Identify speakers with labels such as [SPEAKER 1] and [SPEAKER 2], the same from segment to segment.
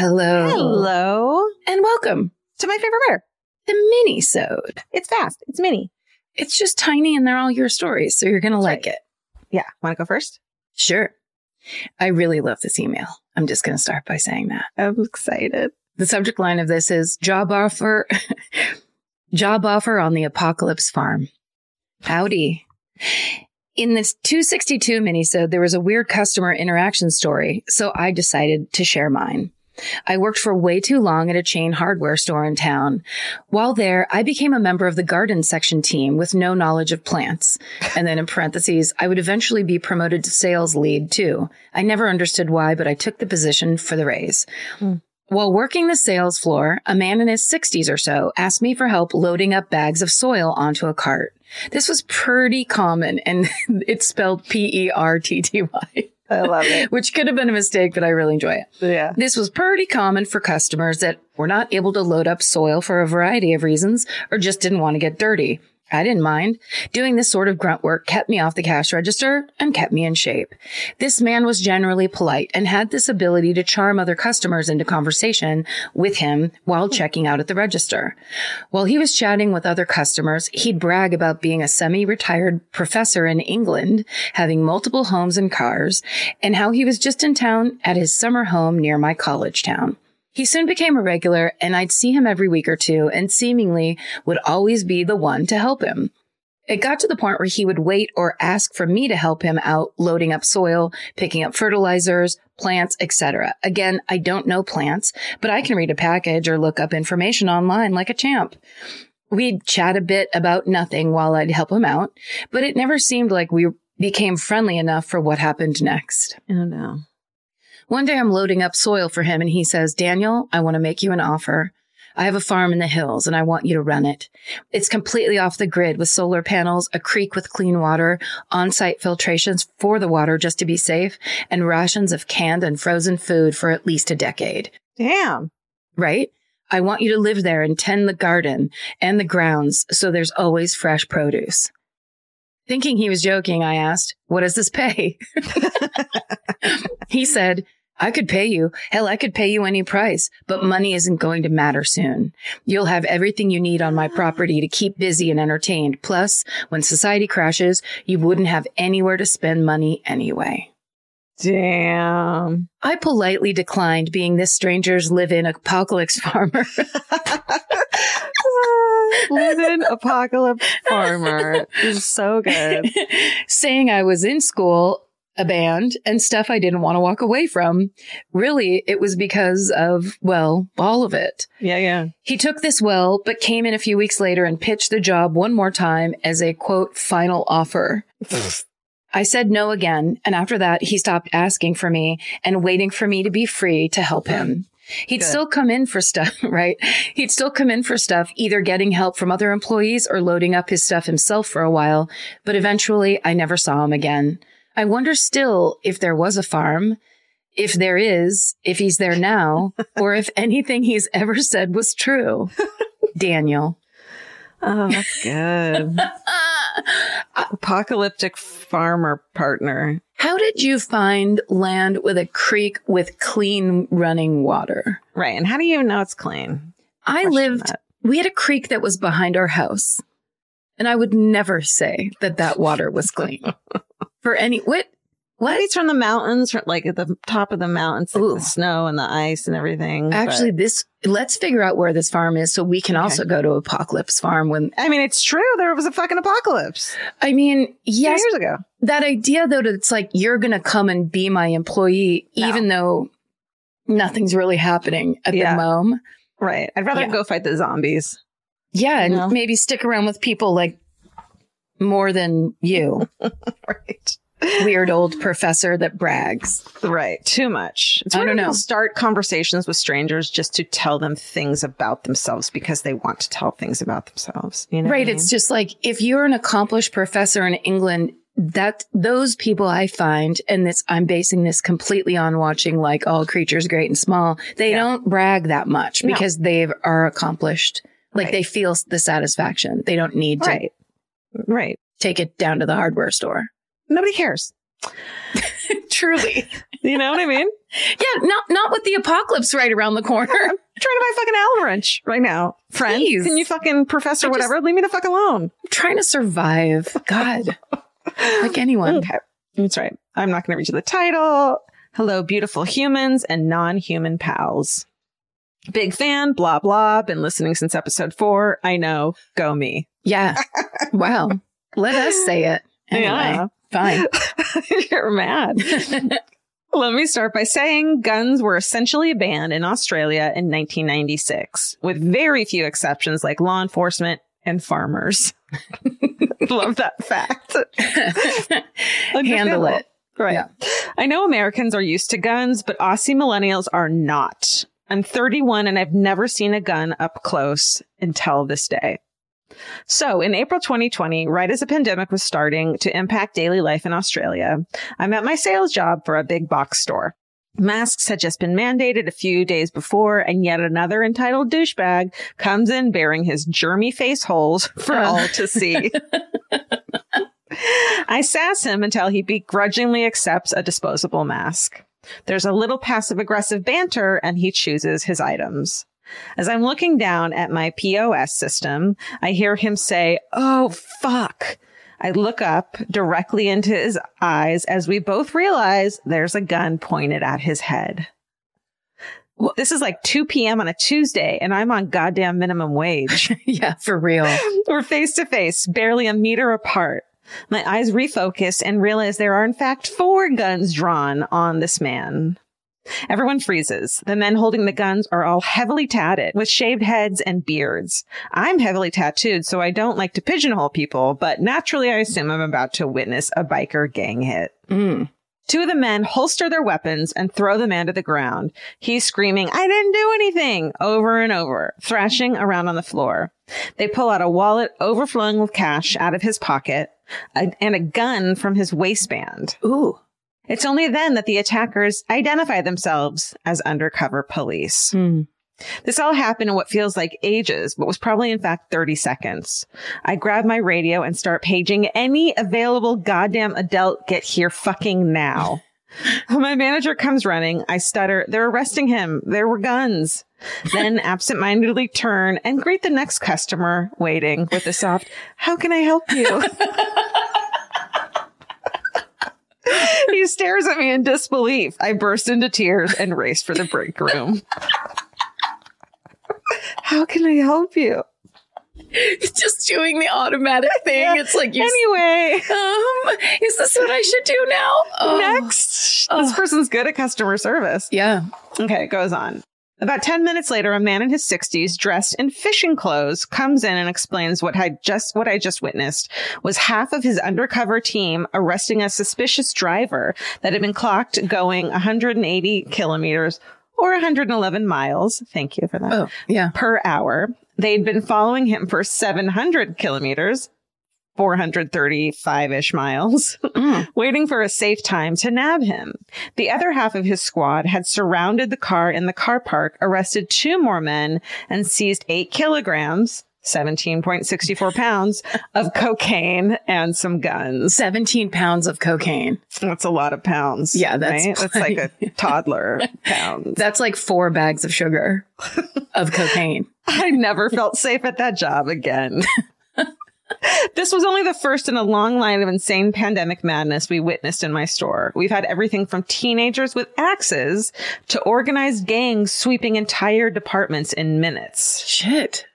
[SPEAKER 1] Hello.
[SPEAKER 2] Hello
[SPEAKER 1] And welcome
[SPEAKER 2] to my favorite bear.
[SPEAKER 1] the Mini-Sode.
[SPEAKER 2] It's fast. It's mini.
[SPEAKER 1] It's just tiny and they're all your stories, so you're going to like it.
[SPEAKER 2] Yeah. Want to go first?
[SPEAKER 1] Sure. I really love this email. I'm just going to start by saying that.
[SPEAKER 2] I'm excited.
[SPEAKER 1] The subject line of this is job offer, job offer on the apocalypse farm. Howdy. In this 262 mini minisode, there was a weird customer interaction story, so I decided to share mine. I worked for way too long at a chain hardware store in town. While there, I became a member of the garden section team with no knowledge of plants. And then in parentheses, I would eventually be promoted to sales lead too. I never understood why, but I took the position for the raise. Hmm. While working the sales floor, a man in his 60s or so asked me for help loading up bags of soil onto a cart. This was pretty common and it's spelled P E R T T Y,
[SPEAKER 2] I love it.
[SPEAKER 1] which could have been a mistake, but I really enjoy it.
[SPEAKER 2] yeah.
[SPEAKER 1] This was pretty common for customers that were not able to load up soil for a variety of reasons or just didn't want to get dirty. I didn't mind. Doing this sort of grunt work kept me off the cash register and kept me in shape. This man was generally polite and had this ability to charm other customers into conversation with him while checking out at the register. While he was chatting with other customers, he'd brag about being a semi-retired professor in England, having multiple homes and cars, and how he was just in town at his summer home near my college town. He soon became a regular and I'd see him every week or two and seemingly would always be the one to help him. It got to the point where he would wait or ask for me to help him out loading up soil, picking up fertilizers, plants, etc. Again, I don't know plants, but I can read a package or look up information online like a champ. We'd chat a bit about nothing while I'd help him out, but it never seemed like we became friendly enough for what happened next.
[SPEAKER 2] Oh no.
[SPEAKER 1] One day I'm loading up soil for him and he says, Daniel, I want to make you an offer. I have a farm in the hills and I want you to run it. It's completely off the grid with solar panels, a creek with clean water, on-site filtrations for the water just to be safe, and rations of canned and frozen food for at least a decade.
[SPEAKER 2] Damn.
[SPEAKER 1] Right? I want you to live there and tend the garden and the grounds so there's always fresh produce. Thinking he was joking, I asked, what does this pay? he said, I could pay you. Hell, I could pay you any price, but money isn't going to matter soon. You'll have everything you need on my property to keep busy and entertained. Plus, when society crashes, you wouldn't have anywhere to spend money anyway.
[SPEAKER 2] Damn.
[SPEAKER 1] I politely declined being this stranger's live-in apocalypse farmer.
[SPEAKER 2] Live-in apocalypse farmer is so good.
[SPEAKER 1] saying I was in school, a band, and stuff I didn't want to walk away from. Really, it was because of, well, all of it.
[SPEAKER 2] Yeah, yeah.
[SPEAKER 1] He took this well, but came in a few weeks later and pitched the job one more time as a quote, final offer. I said no again, and after that, he stopped asking for me and waiting for me to be free to help him. He'd
[SPEAKER 2] Good.
[SPEAKER 1] still come in for stuff, right? He'd still come in for stuff, either getting help from other employees or loading up his stuff himself for a while, but eventually I never saw him again. I wonder still if there was a farm, if there is, if he's there now, or if anything he's ever said was true. Daniel.
[SPEAKER 2] Oh, that's good. Apocalyptic farmer partner.
[SPEAKER 1] How did you find land with a creek with clean running water?
[SPEAKER 2] Right. And how do you even know it's clean?
[SPEAKER 1] I
[SPEAKER 2] Question
[SPEAKER 1] lived,
[SPEAKER 2] that.
[SPEAKER 1] we had a creek that was behind our house. And I would never say that that water was clean for any, what, What?
[SPEAKER 2] It's from the mountains, from, like at the top of the mountains, like the snow and the ice and everything.
[SPEAKER 1] Actually, this let's figure out where this farm is so we can
[SPEAKER 2] Okay.
[SPEAKER 1] also go to Apocalypse Farm when
[SPEAKER 2] I mean, it's true. There was a fucking apocalypse
[SPEAKER 1] I mean, yes,
[SPEAKER 2] years ago.
[SPEAKER 1] that idea though that it's like you're gonna come and be my employee,
[SPEAKER 2] No.
[SPEAKER 1] even though nothing's really happening at
[SPEAKER 2] Yeah.
[SPEAKER 1] the moment.
[SPEAKER 2] Right. I'd rather
[SPEAKER 1] Yeah.
[SPEAKER 2] go fight the zombies.
[SPEAKER 1] Yeah, and
[SPEAKER 2] No.
[SPEAKER 1] maybe stick around with people like more than you,
[SPEAKER 2] Right.
[SPEAKER 1] weird old professor that brags.
[SPEAKER 2] Right. Too much. It's
[SPEAKER 1] I don't know.
[SPEAKER 2] start conversations with strangers just to tell them things about themselves because they want to tell things about themselves. You know
[SPEAKER 1] right.
[SPEAKER 2] I
[SPEAKER 1] It's just like if you're an accomplished professor in England, that those people I find, and this I'm basing this completely on watching like all creatures great and small, they
[SPEAKER 2] Yeah.
[SPEAKER 1] don't brag that much
[SPEAKER 2] No.
[SPEAKER 1] because they are accomplished. Like
[SPEAKER 2] Right.
[SPEAKER 1] they feel the satisfaction. They don't need to
[SPEAKER 2] right. Right.
[SPEAKER 1] take it down to the hardware store.
[SPEAKER 2] Nobody cares.
[SPEAKER 1] Truly.
[SPEAKER 2] You know what I mean?
[SPEAKER 1] Yeah, not not with the apocalypse right around the corner.
[SPEAKER 2] I'm trying to buy fucking Allen wrench right now. Friend,
[SPEAKER 1] Please.
[SPEAKER 2] can you fucking professor
[SPEAKER 1] just-
[SPEAKER 2] whatever? Leave me the fuck alone.
[SPEAKER 1] I'm trying to survive. God. Like anyone.
[SPEAKER 2] Okay. That's right. I'm not going to read you the title. Hello, beautiful humans and non-human pals. Big fan, blah, blah. Been listening since episode four. I know. Go me.
[SPEAKER 1] Yeah. Wow. Let us say it. Anyway,
[SPEAKER 2] Yeah.
[SPEAKER 1] fine.
[SPEAKER 2] You're mad. Let me start by saying guns were essentially banned in Australia in 1996, with very few exceptions like law enforcement and farmers. Love that fact.
[SPEAKER 1] Handle it.
[SPEAKER 2] Right.
[SPEAKER 1] Yeah.
[SPEAKER 2] I know Americans are used to guns, but Aussie millennials are not. I'm 31 and I've never seen a gun up close until this day. So in April 2020, right as the pandemic was starting to impact daily life in Australia, I'm at my sales job for a big box store. Masks had just been mandated a few days before, and yet another entitled douchebag comes in bearing his germy face holes for all to see. I sass him until he begrudgingly accepts a disposable mask. There's a little passive aggressive banter and he chooses his items. As I'm looking down at my POS system, I hear him say, Oh, fuck. I look up directly into his eyes as we both realize there's a gun pointed at his head. Well, This is like 2 p.m. on a Tuesday and I'm on goddamn minimum wage.
[SPEAKER 1] Yeah, for real.
[SPEAKER 2] We're face to face, barely a meter apart. My eyes refocus and realize there are in fact four guns drawn on this man. Everyone freezes. The men holding the guns are all heavily tatted with shaved heads and beards. I'm heavily tattooed, so I don't like to pigeonhole people, but naturally I assume I'm about to witness a biker gang hit.
[SPEAKER 1] Mm.
[SPEAKER 2] Two of the men holster their weapons and throw the man to the ground. He's screaming, I didn't do anything over and over, thrashing around on the floor. They pull out a wallet overflowing with cash out of his pocket a- and a gun from his waistband.
[SPEAKER 1] Ooh.
[SPEAKER 2] It's only then that the attackers identify themselves as undercover police.
[SPEAKER 1] Mm.
[SPEAKER 2] This all happened in what feels like ages, but was probably in fact 30 seconds. I grab my radio and start paging any available goddamn adult get here fucking now. My manager comes running, I stutter, they're arresting him. There were guns. Then absentmindedly turn and greet the next customer waiting with a soft, how can I help you? he stares at me in disbelief. I burst into tears and race for the break room. How can I help you?
[SPEAKER 1] Just doing the automatic thing.
[SPEAKER 2] Yeah.
[SPEAKER 1] It's like you.
[SPEAKER 2] Anyway,
[SPEAKER 1] um, is this what I should do now? Oh.
[SPEAKER 2] next.
[SPEAKER 1] Oh.
[SPEAKER 2] This person's good at customer service.
[SPEAKER 1] Yeah.
[SPEAKER 2] Okay, it goes on. About 10 minutes later, a man in his 60s dressed in fishing clothes comes in and explains what I just what I just witnessed was half of his undercover team arresting a suspicious driver that had been clocked going 180 kilometers or 111 miles. Thank you for that.
[SPEAKER 1] Oh, yeah.
[SPEAKER 2] per hour. They'd been following him for 700 kilometers, 435 ish miles,
[SPEAKER 1] Mm.
[SPEAKER 2] waiting for a safe time to nab him. The other half of his squad had surrounded the car in the car park, arrested two more men, and seized eight kilograms. 17.64 pounds of cocaine and some guns.
[SPEAKER 1] 17 pounds of cocaine.
[SPEAKER 2] That's a lot of pounds.
[SPEAKER 1] Yeah, that's
[SPEAKER 2] right? That's like a toddler pounds.
[SPEAKER 1] That's like four bags of sugar of cocaine.
[SPEAKER 2] I never felt safe at that job again. This was only the first in a long line of insane pandemic madness we witnessed in my store. We've had everything from teenagers with axes to organized gangs sweeping entire departments in minutes.
[SPEAKER 1] Shit.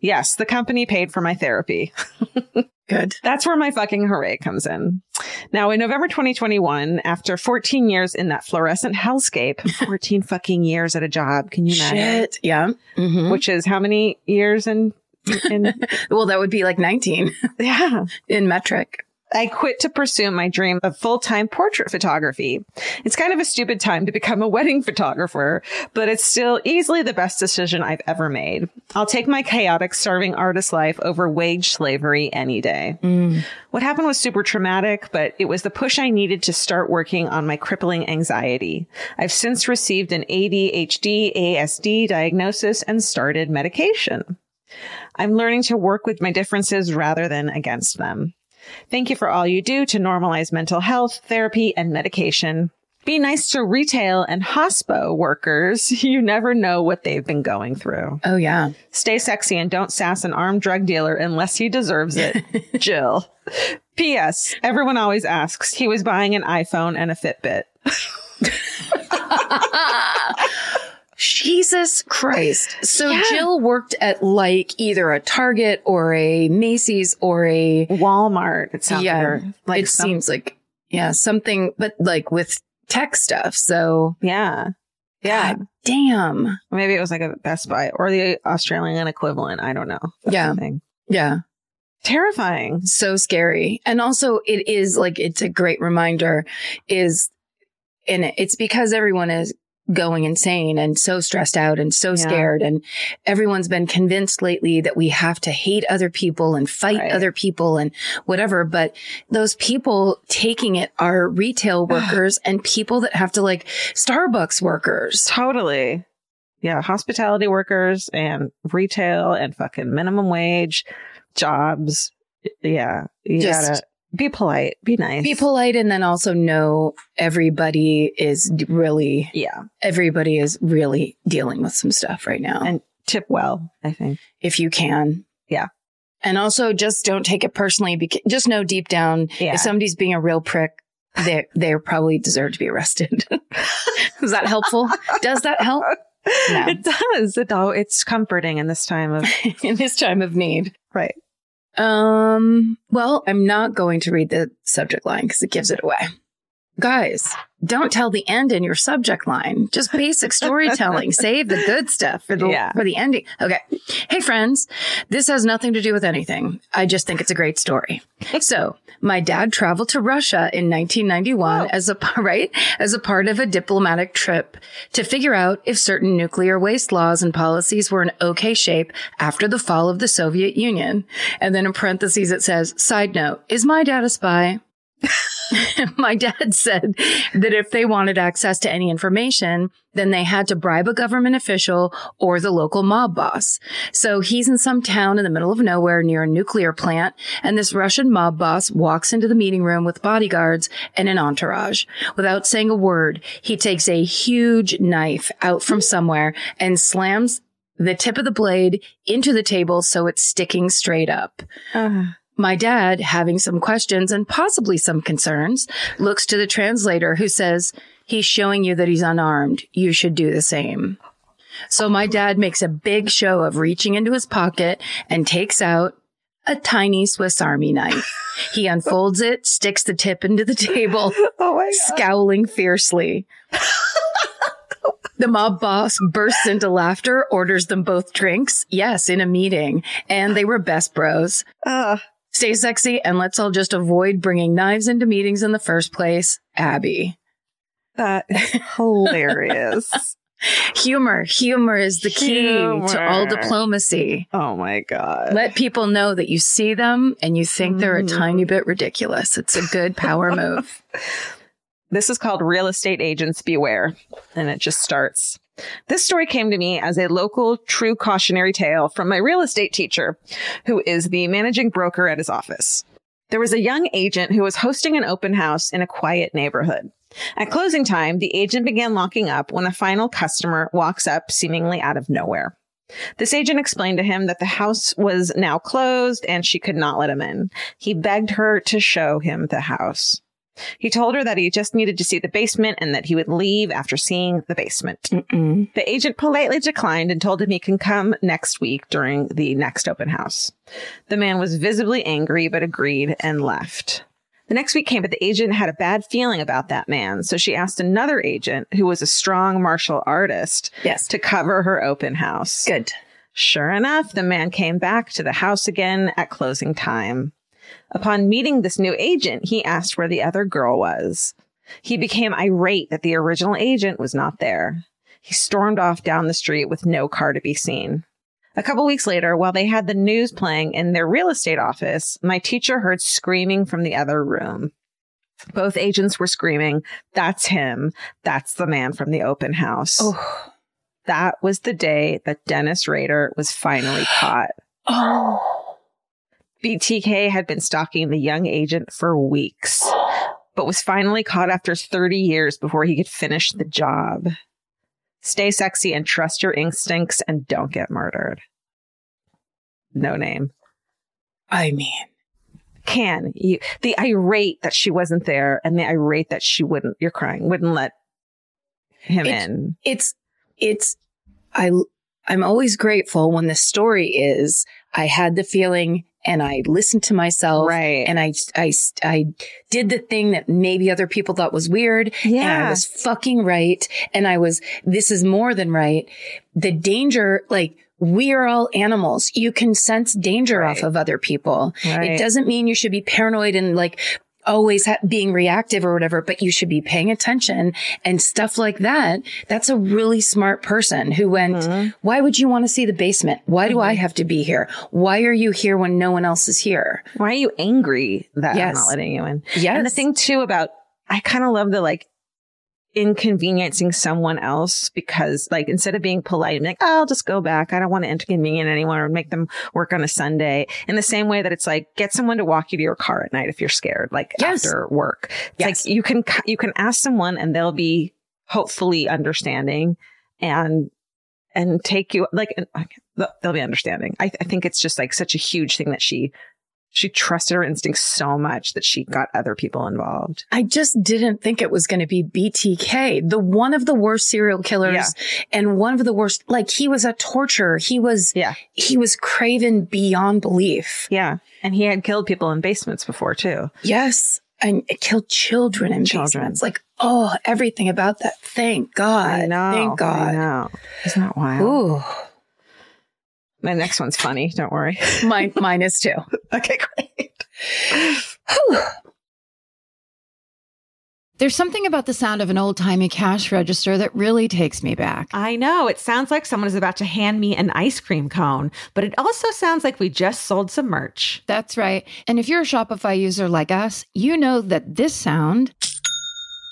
[SPEAKER 2] Yes, the company paid for my therapy.
[SPEAKER 1] Good.
[SPEAKER 2] That's where my fucking hooray comes in. Now, in November 2021, after 14 years in that fluorescent hellscape, 14 fucking years at a job, can you imagine?
[SPEAKER 1] Shit. Yeah. Mhm.
[SPEAKER 2] Which is how many years in,
[SPEAKER 1] Well, that would be like 19
[SPEAKER 2] yeah.
[SPEAKER 1] in metric.
[SPEAKER 2] I quit to pursue my dream of full-time portrait photography. It's kind of a stupid time to become a wedding photographer, but it's still easily the best decision I've ever made. I'll take my chaotic, starving artist life over wage slavery any day. Mm. What happened was super traumatic, but it was the push I needed to start working on my crippling anxiety. I've since received an ADHD, ASD diagnosis and started medication. I'm learning to work with my differences rather than against them. Thank you for all you do to normalize mental health, therapy, and medication. Be nice to retail and hospo workers. You never know what they've been going through.
[SPEAKER 1] Oh, yeah.
[SPEAKER 2] Stay sexy and don't sass an armed drug dealer unless he deserves it. Jill. P.S. Everyone always asks. He was buying an iPhone and a Fitbit.
[SPEAKER 1] Jesus Christ. So
[SPEAKER 2] Yeah.
[SPEAKER 1] Jill worked at like either a Target or a Macy's or a
[SPEAKER 2] Walmart. It sounds
[SPEAKER 1] yeah.
[SPEAKER 2] like,
[SPEAKER 1] it
[SPEAKER 2] some-
[SPEAKER 1] seems like yeah, something but like with tech stuff. So
[SPEAKER 2] Yeah. Yeah.
[SPEAKER 1] God damn.
[SPEAKER 2] Maybe it was like a Best Buy or the Australian equivalent. I don't know.
[SPEAKER 1] Yeah. Yeah.
[SPEAKER 2] Terrifying.
[SPEAKER 1] so scary. And also it is like, it's a great reminder is, and it's because everyone is going insane and so stressed out and so
[SPEAKER 2] Yeah.
[SPEAKER 1] scared. And everyone's been convinced lately that we have to hate other people and fight
[SPEAKER 2] Right.
[SPEAKER 1] other people and whatever. But those people taking it are retail workers and people that have to like Starbucks workers.
[SPEAKER 2] Totally. Yeah. Hospitality workers and retail and fucking minimum wage jobs. Yeah. You
[SPEAKER 1] Just-
[SPEAKER 2] gotta be polite, be nice.
[SPEAKER 1] Be polite and then also know everybody is really,
[SPEAKER 2] Yeah.
[SPEAKER 1] everybody is really dealing with some stuff right now.
[SPEAKER 2] And tip well, I think.
[SPEAKER 1] if you can.
[SPEAKER 2] Yeah.
[SPEAKER 1] And also just don't take it personally because just know deep down
[SPEAKER 2] Yeah.
[SPEAKER 1] if somebody's being a real prick, they they probably deserve to be arrested. Is that helpful? Does that help? No.
[SPEAKER 2] It does. It, oh, it's comforting in this time of,
[SPEAKER 1] In this time of need.
[SPEAKER 2] right.
[SPEAKER 1] Um, well, I'm not going to read the subject line because it gives it away. Guys, don't tell the end in your subject line. Just basic storytelling. Save the good stuff for the
[SPEAKER 2] Yeah.
[SPEAKER 1] for the ending. Okay. Hey friends, this has nothing to do with anything. I just think it's a great story. So, my dad traveled to Russia in 1991
[SPEAKER 2] Whoa.
[SPEAKER 1] as a right as a part of a diplomatic trip to figure out if certain nuclear waste laws and policies were in okay shape after the fall of the Soviet Union. And then in parentheses it says, "Side note: Is my dad a spy?" my dad said that if they wanted access to any information, then they had to bribe a government official or the local mob boss. So he's in some town in the middle of nowhere near a nuclear plant, and this Russian mob boss walks into the meeting room with bodyguards and an entourage. Without saying a word, he takes a huge knife out from somewhere and slams the tip of the blade into the table so it's sticking straight up.
[SPEAKER 2] Uh,
[SPEAKER 1] My dad, having some questions and possibly some concerns, looks to the translator who says, He's showing you that he's unarmed. You should do the same. So my dad makes a big show of reaching into his pocket and takes out a tiny Swiss Army knife. He unfolds it, sticks the tip into the table,
[SPEAKER 2] oh
[SPEAKER 1] scowling fiercely. The mob boss bursts into laughter, orders them both drinks. Yes, in a meeting. And they were best bros.
[SPEAKER 2] Uh,
[SPEAKER 1] Stay sexy and let's all just avoid bringing knives into meetings in the first place. Abby.
[SPEAKER 2] that is hilarious.
[SPEAKER 1] Humor. Humor is the key to all diplomacy.
[SPEAKER 2] oh my God.
[SPEAKER 1] Let people know that you see them and you think they're a
[SPEAKER 2] Mhm.
[SPEAKER 1] tiny bit ridiculous. It's a good power move.
[SPEAKER 2] This is called Real Estate Agents Beware, and it just starts. This story came to me as a local true cautionary tale from my real estate teacher, who is the managing broker at his office. There was a young agent who was hosting an open house in a quiet neighborhood. At closing time, the agent began locking up when a final customer walks up seemingly out of nowhere. This agent explained to him that the house was now closed and she could not let him in. He begged her to show him the house. He told her that he just needed to see the basement and that he would leave after seeing the basement.
[SPEAKER 1] Mm-mm.
[SPEAKER 2] The agent politely declined and told him he can come next week during the next open house. The man was visibly angry but agreed and left. The next week came, but the agent had a bad feeling about that man. So she asked another agent who was a strong martial artist
[SPEAKER 1] Yes.
[SPEAKER 2] to cover her open house.
[SPEAKER 1] Good.
[SPEAKER 2] Sure enough, the man came back to the house again at closing time. Upon meeting this new agent, he asked where the other girl was. He became irate that the original agent was not there. He stormed off down the street with no car to be seen. A couple weeks later, while they had the news playing in their real estate office, my teacher heard screaming from the other room. Both agents were screaming, That's him. That's the man from the open house.
[SPEAKER 1] Oh.
[SPEAKER 2] That was the day that Dennis Rader was finally caught.
[SPEAKER 1] Oh.
[SPEAKER 2] BTK had been stalking the young agent for weeks, but was finally caught after 30 years before he could finish the job. Stay sexy and trust your instincts and don't get murdered. No name.
[SPEAKER 1] I mean,
[SPEAKER 2] Can you, the irate that she wasn't there and the irate that she wouldn't, you're crying, wouldn't let him
[SPEAKER 1] It's-
[SPEAKER 2] in.
[SPEAKER 1] it's it's I I'm always grateful when the story is I had the feeling and I listened to myself
[SPEAKER 2] Right.
[SPEAKER 1] and I I I did the thing that maybe other people thought was weird and I was fucking right and I was this is more than right. The danger like we are all animals. You can sense danger
[SPEAKER 2] Right.
[SPEAKER 1] off of other people.
[SPEAKER 2] Right.
[SPEAKER 1] It doesn't mean you should be paranoid and like always ha- being reactive or whatever, but you should be paying attention and stuff like that. That's a really smart person who went,
[SPEAKER 2] Mhm.
[SPEAKER 1] why would you want to see the basement? Why do I have to be here? Why are you here when no one else is here?
[SPEAKER 2] Why are you angry that I'm not letting you in?
[SPEAKER 1] Yes.
[SPEAKER 2] And the thing too about, I kind of love the like inconveniencing someone else because like instead of being polite and like, oh, I'll just go back. I don't want to inconvenience anyone or make them work on a Sunday in the same way that it's like, get someone to walk you to your car at night if you're scared, like
[SPEAKER 1] Yes.
[SPEAKER 2] after work. It's
[SPEAKER 1] Yes.
[SPEAKER 2] like you can, you can ask someone and they'll be hopefully understanding and, and take you like, they'll- they'll be understanding. I, I think it's just like such a huge thing that she, she trusted her instincts so much that she got other people involved.
[SPEAKER 1] I just didn't think it was going to be BTK, the one of the worst serial killers
[SPEAKER 2] Yeah.
[SPEAKER 1] and one of the worst, like he was a torturer. He was,
[SPEAKER 2] Yeah.
[SPEAKER 1] he was craven beyond belief.
[SPEAKER 2] Yeah. And he had killed people in basements before too.
[SPEAKER 1] Yes. And it killed children in
[SPEAKER 2] Children.
[SPEAKER 1] basements. Like, oh, everything about that. Thank God.
[SPEAKER 2] I know.
[SPEAKER 1] Thank
[SPEAKER 2] I
[SPEAKER 1] God.
[SPEAKER 2] know. Isn't that wild?
[SPEAKER 1] Ooh,
[SPEAKER 2] My next one's funny. Don't worry.
[SPEAKER 1] mine, mine is too.
[SPEAKER 2] okay, great.
[SPEAKER 3] There's something about the sound of an old timey cash register that really takes me back.
[SPEAKER 4] I know. It sounds like someone is about to hand me an ice cream cone, but it also sounds like we just sold some merch.
[SPEAKER 3] That's right. And if you're a Shopify user like us, you know that this sound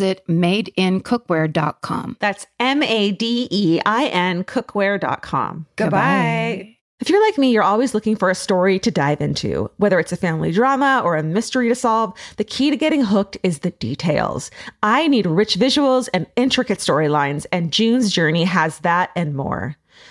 [SPEAKER 5] madeincookware.com.
[SPEAKER 2] That's M A D E I N cookware.com.
[SPEAKER 5] Goodbye.
[SPEAKER 2] If you're like me, you're always looking for a story to dive into. Whether it's a family drama or a mystery to solve, the key to getting hooked is the details. I need rich visuals and intricate storylines, and June's Journey has that and more.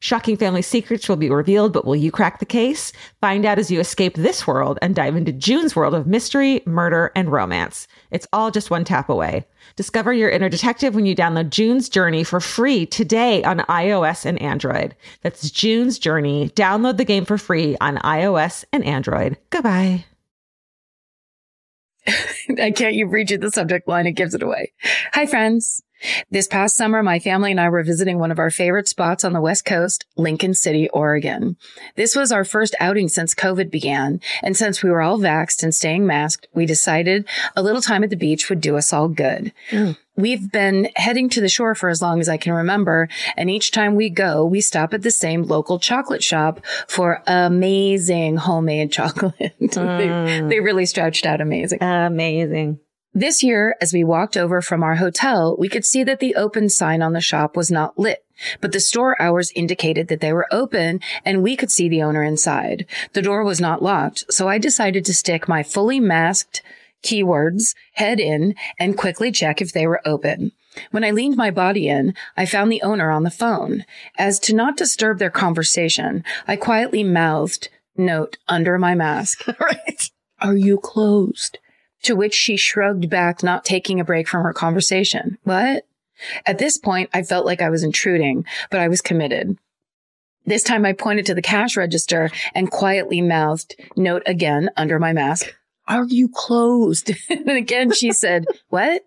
[SPEAKER 2] Shocking family secrets will be revealed, but will you crack the case? Find out as you escape this world and dive into June's world of mystery, murder, and romance. It's all just one tap away. Discover your inner detective when you download June's Journey for free today on iOS and Android. That's June's Journey. Download the game for free on iOS and Android. Goodbye.
[SPEAKER 1] I can't you read you the subject line, it gives it away. Hi, friends. This past summer, my family and I were visiting one of our favorite spots on the West Coast, Lincoln City, Oregon. This was our first outing since COVID began. And since we were all vaxxed and staying masked, we decided a little time at the beach would do us all good. Mm. We've been heading to the shore for as long as I can remember. And each time we go, we stop at the same local chocolate shop for amazing homemade chocolate. they, they really stretched out amazing.
[SPEAKER 6] Amazing.
[SPEAKER 1] This year, as we walked over from our hotel, we could see that the open sign on the shop was not lit, but the store hours indicated that they were open and we could see the owner inside. The door was not locked, so I decided to stick my fully masked keywords head in and quickly check if they were open. When I leaned my body in, I found the owner on the phone. As to not disturb their conversation, I quietly mouthed, note under my mask.
[SPEAKER 6] right.
[SPEAKER 1] Are you closed? To which she shrugged back, not taking a break from her conversation. What? At this point, I felt like I was intruding, but I was committed. This time I pointed to the cash register and quietly mouthed, note again under my mask, are you closed? and again, she said, what?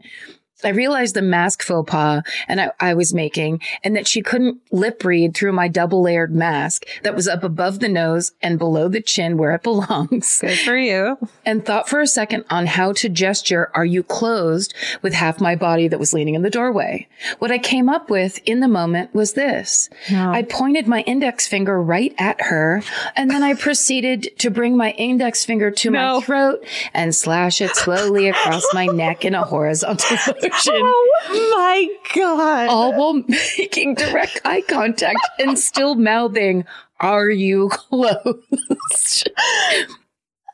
[SPEAKER 1] I realized the mask faux pas and I, I, was making and that she couldn't lip read through my double layered mask that was up above the nose and below the chin where it belongs.
[SPEAKER 6] Good for you.
[SPEAKER 1] And thought for a second on how to gesture, are you closed with half my body that was leaning in the doorway? What I came up with in the moment was this.
[SPEAKER 6] No.
[SPEAKER 1] I pointed my index finger right at her and then I proceeded to bring my index finger to
[SPEAKER 6] No.
[SPEAKER 1] my throat and slash it slowly across my neck in a horizontal
[SPEAKER 6] Oh my God.
[SPEAKER 1] all while making direct eye contact and still mouthing, Are you closed?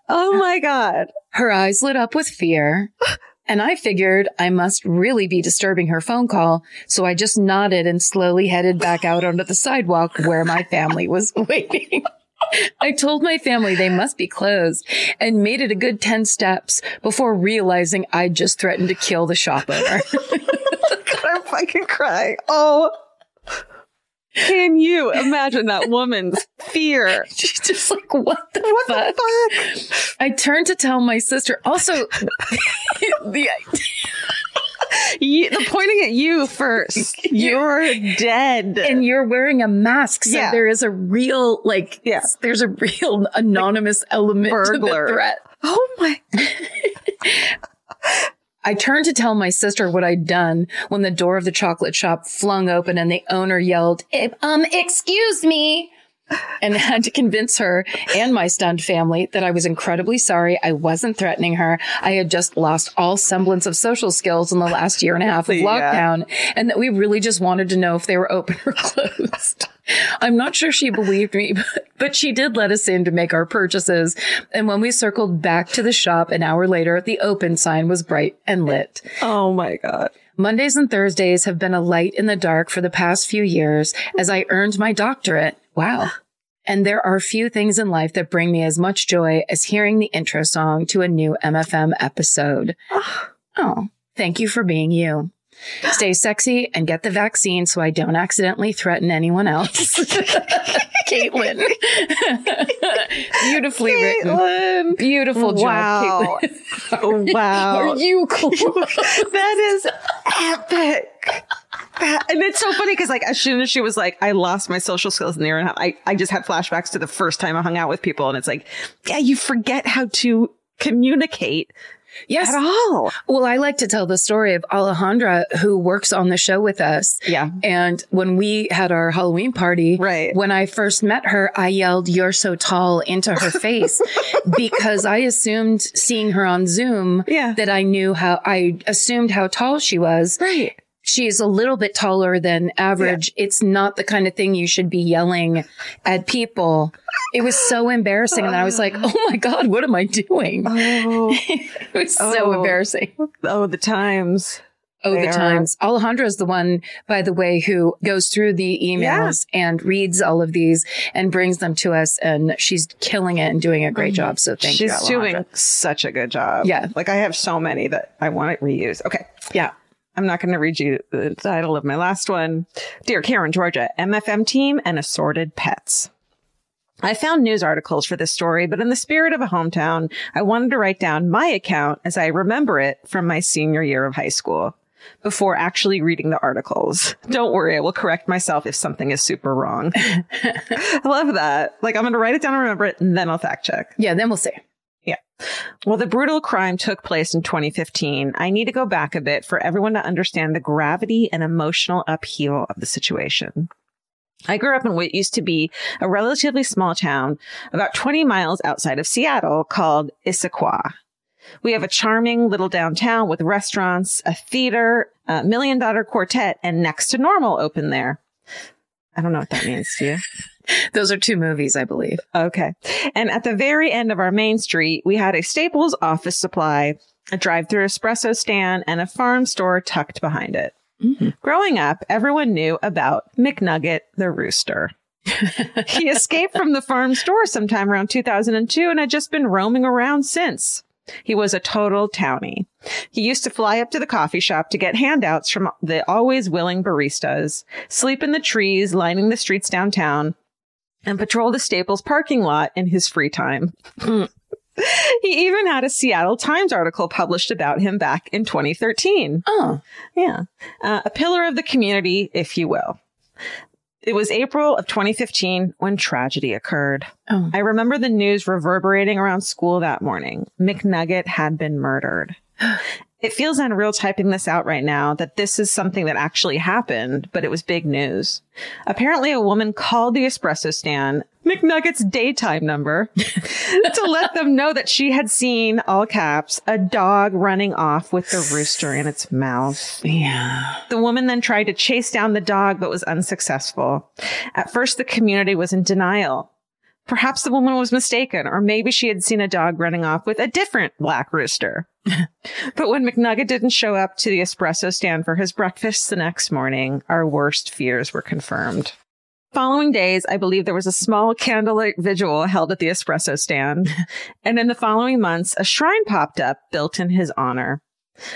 [SPEAKER 6] Oh my God.
[SPEAKER 1] Her eyes lit up with fear. And I figured I must really be disturbing her phone call. So I just nodded and slowly headed back out onto the sidewalk where my family was waiting. I told my family they must be closed and made it a good 10 steps before realizing I'd just threatened to kill the shop owner.
[SPEAKER 6] I'm fucking crying. Oh. Can you imagine that woman's fear?
[SPEAKER 1] She's just like, what the
[SPEAKER 6] What
[SPEAKER 1] fuck?
[SPEAKER 6] the fuck?
[SPEAKER 1] I turned to tell my sister. Also, the
[SPEAKER 2] You, the pointing at you first. You're dead.
[SPEAKER 1] and you're wearing a mask. So
[SPEAKER 2] Yeah.
[SPEAKER 1] there is a real, like,
[SPEAKER 2] Yeah.
[SPEAKER 1] there's a real anonymous element
[SPEAKER 2] burglar.
[SPEAKER 1] to the threat.
[SPEAKER 2] oh my.
[SPEAKER 1] I turned to tell my sister what I'd done when the door of the chocolate shop flung open and the owner yelled, "Eh, um, excuse me. And had to convince her and my stunned family that I was incredibly sorry. I wasn't threatening her. I had just lost all semblance of social skills in the last year and a half of
[SPEAKER 2] Yeah.
[SPEAKER 1] lockdown and that we really just wanted to know if they were open or closed. I'm not sure she believed me, but, but she did let us in to make our purchases. And when we circled back to the shop an hour later, the open sign was bright and lit.
[SPEAKER 2] Oh my God.
[SPEAKER 1] Mondays and Thursdays have been a light in the dark for the past few years as I earned my doctorate. Wow. And there are few things in life that bring me as much joy as hearing the intro song to a new MFM episode. Ah. Oh, thank you for being you. Stay sexy and get the vaccine so I don't accidentally threaten anyone else. Caitlin. Beautifully written.
[SPEAKER 2] Caitlin.
[SPEAKER 1] Beautiful job,
[SPEAKER 2] Wow.
[SPEAKER 1] Caitlin.
[SPEAKER 2] wow.
[SPEAKER 1] Are you cool?
[SPEAKER 2] that is epic. And it's so funny because like as soon as she was like, I lost my social skills in the year and a half, I, I just had flashbacks to the first time I hung out with people. And it's like, yeah, you forget how to communicate
[SPEAKER 1] yes.
[SPEAKER 2] at all.
[SPEAKER 1] Well, I like to tell the story of Alejandra, who works on the show with us.
[SPEAKER 2] Yeah.
[SPEAKER 1] And when we had our Halloween party,
[SPEAKER 2] Right.
[SPEAKER 1] when I first met her, I yelled, You're so tall into her face because I assumed seeing her on Zoom
[SPEAKER 2] Yeah.
[SPEAKER 1] that I knew how, I assumed how tall she was.
[SPEAKER 2] Right.
[SPEAKER 1] She's a little bit taller than average. It's not the kind of thing you should be yelling at people. It was so embarrassing. And I was like, Oh my God, what am I doing?
[SPEAKER 2] Oh,
[SPEAKER 1] It was so
[SPEAKER 2] Oh.
[SPEAKER 1] embarrassing.
[SPEAKER 2] oh, the times.
[SPEAKER 1] Oh, the
[SPEAKER 2] are-
[SPEAKER 1] times. Alejandra is the one, by the way, who goes through the emails and reads all of these and brings them to us. And she's killing it and doing a great mm. job. So thank you.
[SPEAKER 2] She's doing such a good job.
[SPEAKER 1] Yeah.
[SPEAKER 2] Like I have so many that I want to reuse. Okay.
[SPEAKER 1] Yeah.
[SPEAKER 2] I'm not going to read you the title of my last one. Dear Karen, Georgia, MFM team and assorted pets. I found news articles for this story, but in the spirit of a hometown, I wanted to write down my account as I remember it from my senior year of high school before actually reading the articles. Don't worry, I will correct myself if something is super wrong. I love that. Like I'm going to write it down and remember it and then I'll fact check.
[SPEAKER 1] Yeah. Then we'll see.
[SPEAKER 2] Well, the brutal crime took place in 2015. I need to go back a bit for everyone to understand the gravity and emotional upheaval of the situation. I grew up in what used to be a relatively small town about 20 miles outside of Seattle called Issaquah. We have a charming little downtown with restaurants, a theater, a million dollar quartet, and next to normal open there. I don't know what that means to you.
[SPEAKER 1] Those are two movies, I believe.
[SPEAKER 2] Okay. And at the very end of our main street, we had a Staples office supply, a drive through espresso stand, and a farm store tucked behind it. Mm-hmm. Growing up, everyone knew about McNugget the rooster. he escaped from the farm store sometime around 2002 and had just been roaming around since. He was a total townie. He used to fly up to the coffee shop to get handouts from the always willing baristas, sleep in the trees lining the streets downtown, and patrol the Staples parking lot in his free time. he even had a Seattle Times article published about him back in 2013.
[SPEAKER 1] Oh,
[SPEAKER 2] Yeah. Uh, a pillar of the community, if you will. It was April of 2015 when tragedy occurred.
[SPEAKER 1] Oh.
[SPEAKER 2] I remember the news reverberating around school that morning. McNugget had been murdered. It feels unreal typing this out right now that this is something that actually happened, but it was big news. Apparently, a woman called the espresso stand, McNugget's daytime number, to let them know that she had seen, all caps, a dog running off with the rooster in its mouth.
[SPEAKER 1] yeah.
[SPEAKER 2] The woman then tried to chase down the dog, but was unsuccessful. At first, the community was in denial. Perhaps the woman was mistaken, or maybe she had seen a dog running off with a different black rooster. but when McNugget didn't show up to the espresso stand for his breakfast the next morning, our worst fears were confirmed. Following days, I believe there was a small candlelight vigil held at the espresso stand. and in the following months, a shrine popped up built in his honor.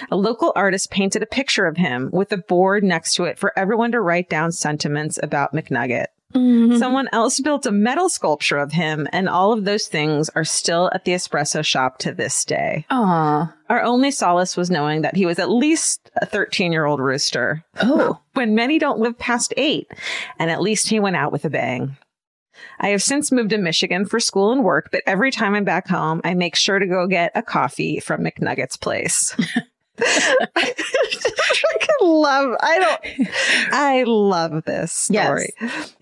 [SPEAKER 2] A local artist painted a picture of him with a board next to it for everyone to write down sentiments about McNugget.
[SPEAKER 1] Mm-hmm.
[SPEAKER 2] Someone else built a metal sculpture of him, and all of those things are still at the espresso shop to this day.
[SPEAKER 1] Aw.
[SPEAKER 2] Our only solace was knowing that he was at least a 13 year old rooster,
[SPEAKER 1] Oh.
[SPEAKER 2] when many don't live past eight, and at least he went out with a bang. I have since moved to Michigan for school and work, but every time I'm back home, I make sure to go get a coffee from McNugget's place. I love I don't I love this story.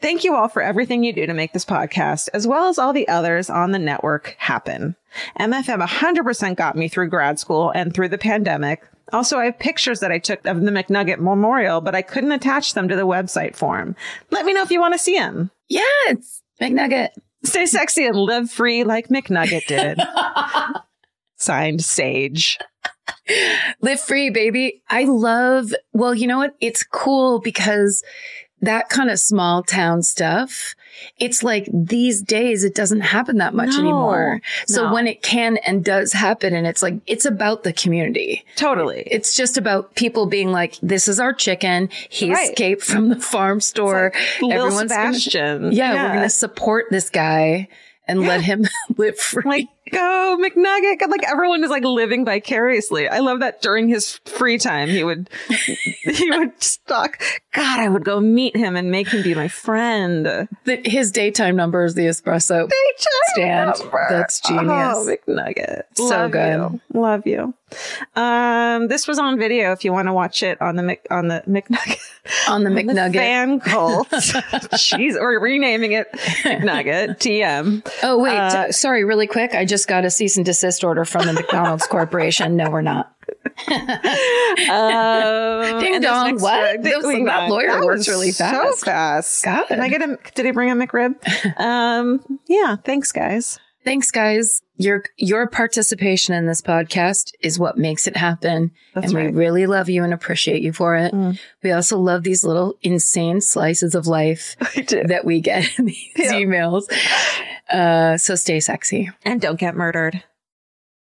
[SPEAKER 2] Thank you all for everything you do to make this podcast, as well as all the others on the network happen. MFM 100% got me through grad school and through the pandemic. Also, I have pictures that I took of the McNugget Memorial, but I couldn't attach them to the website form. Let me know if you want to see them.
[SPEAKER 1] Yes. McNugget.
[SPEAKER 2] Stay sexy and live free like McNugget did. Signed, Sage.
[SPEAKER 1] Live free, baby. I love, well, you know what? It's cool because that kind of small town stuff, it's like these days it doesn't happen that much
[SPEAKER 2] No,
[SPEAKER 1] anymore. So
[SPEAKER 2] no.
[SPEAKER 1] when it can and does happen, and it's like, it's about the community.
[SPEAKER 2] Totally.
[SPEAKER 1] It's just about people being like, this is our chicken. He
[SPEAKER 2] Right.
[SPEAKER 1] escaped from the farm store.
[SPEAKER 2] Lil
[SPEAKER 1] Everyone's gonna-
[SPEAKER 2] Sebastian.
[SPEAKER 1] yeah, we're going to support this guy and let him live free.
[SPEAKER 2] like go McNugget. God, Like everyone is like living vicariously. I love that during his free time he would he would stalk. God, I would go meet him and make him be my friend.
[SPEAKER 1] The- his daytime number is the espresso stand. That's genius.
[SPEAKER 2] Oh, McNugget.
[SPEAKER 1] So
[SPEAKER 2] Love
[SPEAKER 1] good.
[SPEAKER 2] you. Love you. Um, this was on video if you want to watch it on the Mc, on the McNugget.
[SPEAKER 1] on the
[SPEAKER 2] The
[SPEAKER 1] McNugget.
[SPEAKER 2] fan cult. Jeez, or renaming it McNugget TM.
[SPEAKER 1] oh, wait.
[SPEAKER 2] Uh,
[SPEAKER 1] sorry, really quick. I just got a cease and desist order from the McDonald's Corporation. No, we're not.
[SPEAKER 2] Um,
[SPEAKER 1] Ding dong, what? That was- that lawyer
[SPEAKER 2] That
[SPEAKER 1] works really fast.
[SPEAKER 2] So fast.
[SPEAKER 1] God.
[SPEAKER 2] Can I get him? Did he bring a McRib? um, yeah. Thanks, guys.
[SPEAKER 1] Thanks, guys. Your your participation in this podcast is what makes it happen.
[SPEAKER 2] That's
[SPEAKER 1] and
[SPEAKER 2] right.
[SPEAKER 1] we really love you and appreciate you for it.
[SPEAKER 2] Mm.
[SPEAKER 1] We also love these little insane slices of life that we get in these
[SPEAKER 2] Yeah.
[SPEAKER 1] emails. Uh, so stay sexy.
[SPEAKER 2] And don't get murdered.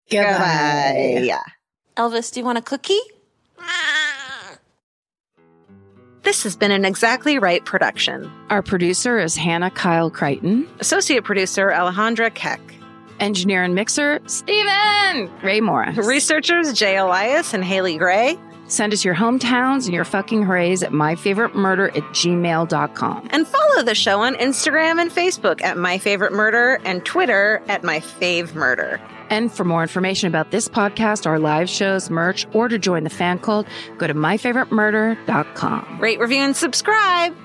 [SPEAKER 1] Goodbye.
[SPEAKER 7] Elvis, do you want a cookie?
[SPEAKER 2] This has been an Exactly Right production.
[SPEAKER 1] Our producer is Hannah Kyle Crichton.
[SPEAKER 2] Associate producer Alejandra Keck.
[SPEAKER 1] Engineer and mixer, Steven Ray Morris.
[SPEAKER 2] Researchers Jay Elias and Haley Gray.
[SPEAKER 1] Send us your hometowns and your fucking hoorays at myfavoriteMurder at gmail.com.
[SPEAKER 2] And follow the show on Instagram and Facebook at myfavoritemurder and Twitter at My Fave Murder.
[SPEAKER 1] And for more information about this podcast, our live shows, merch, or to join the fan cult, go to myfavoriteMurder.com.
[SPEAKER 2] Rate, review, and subscribe.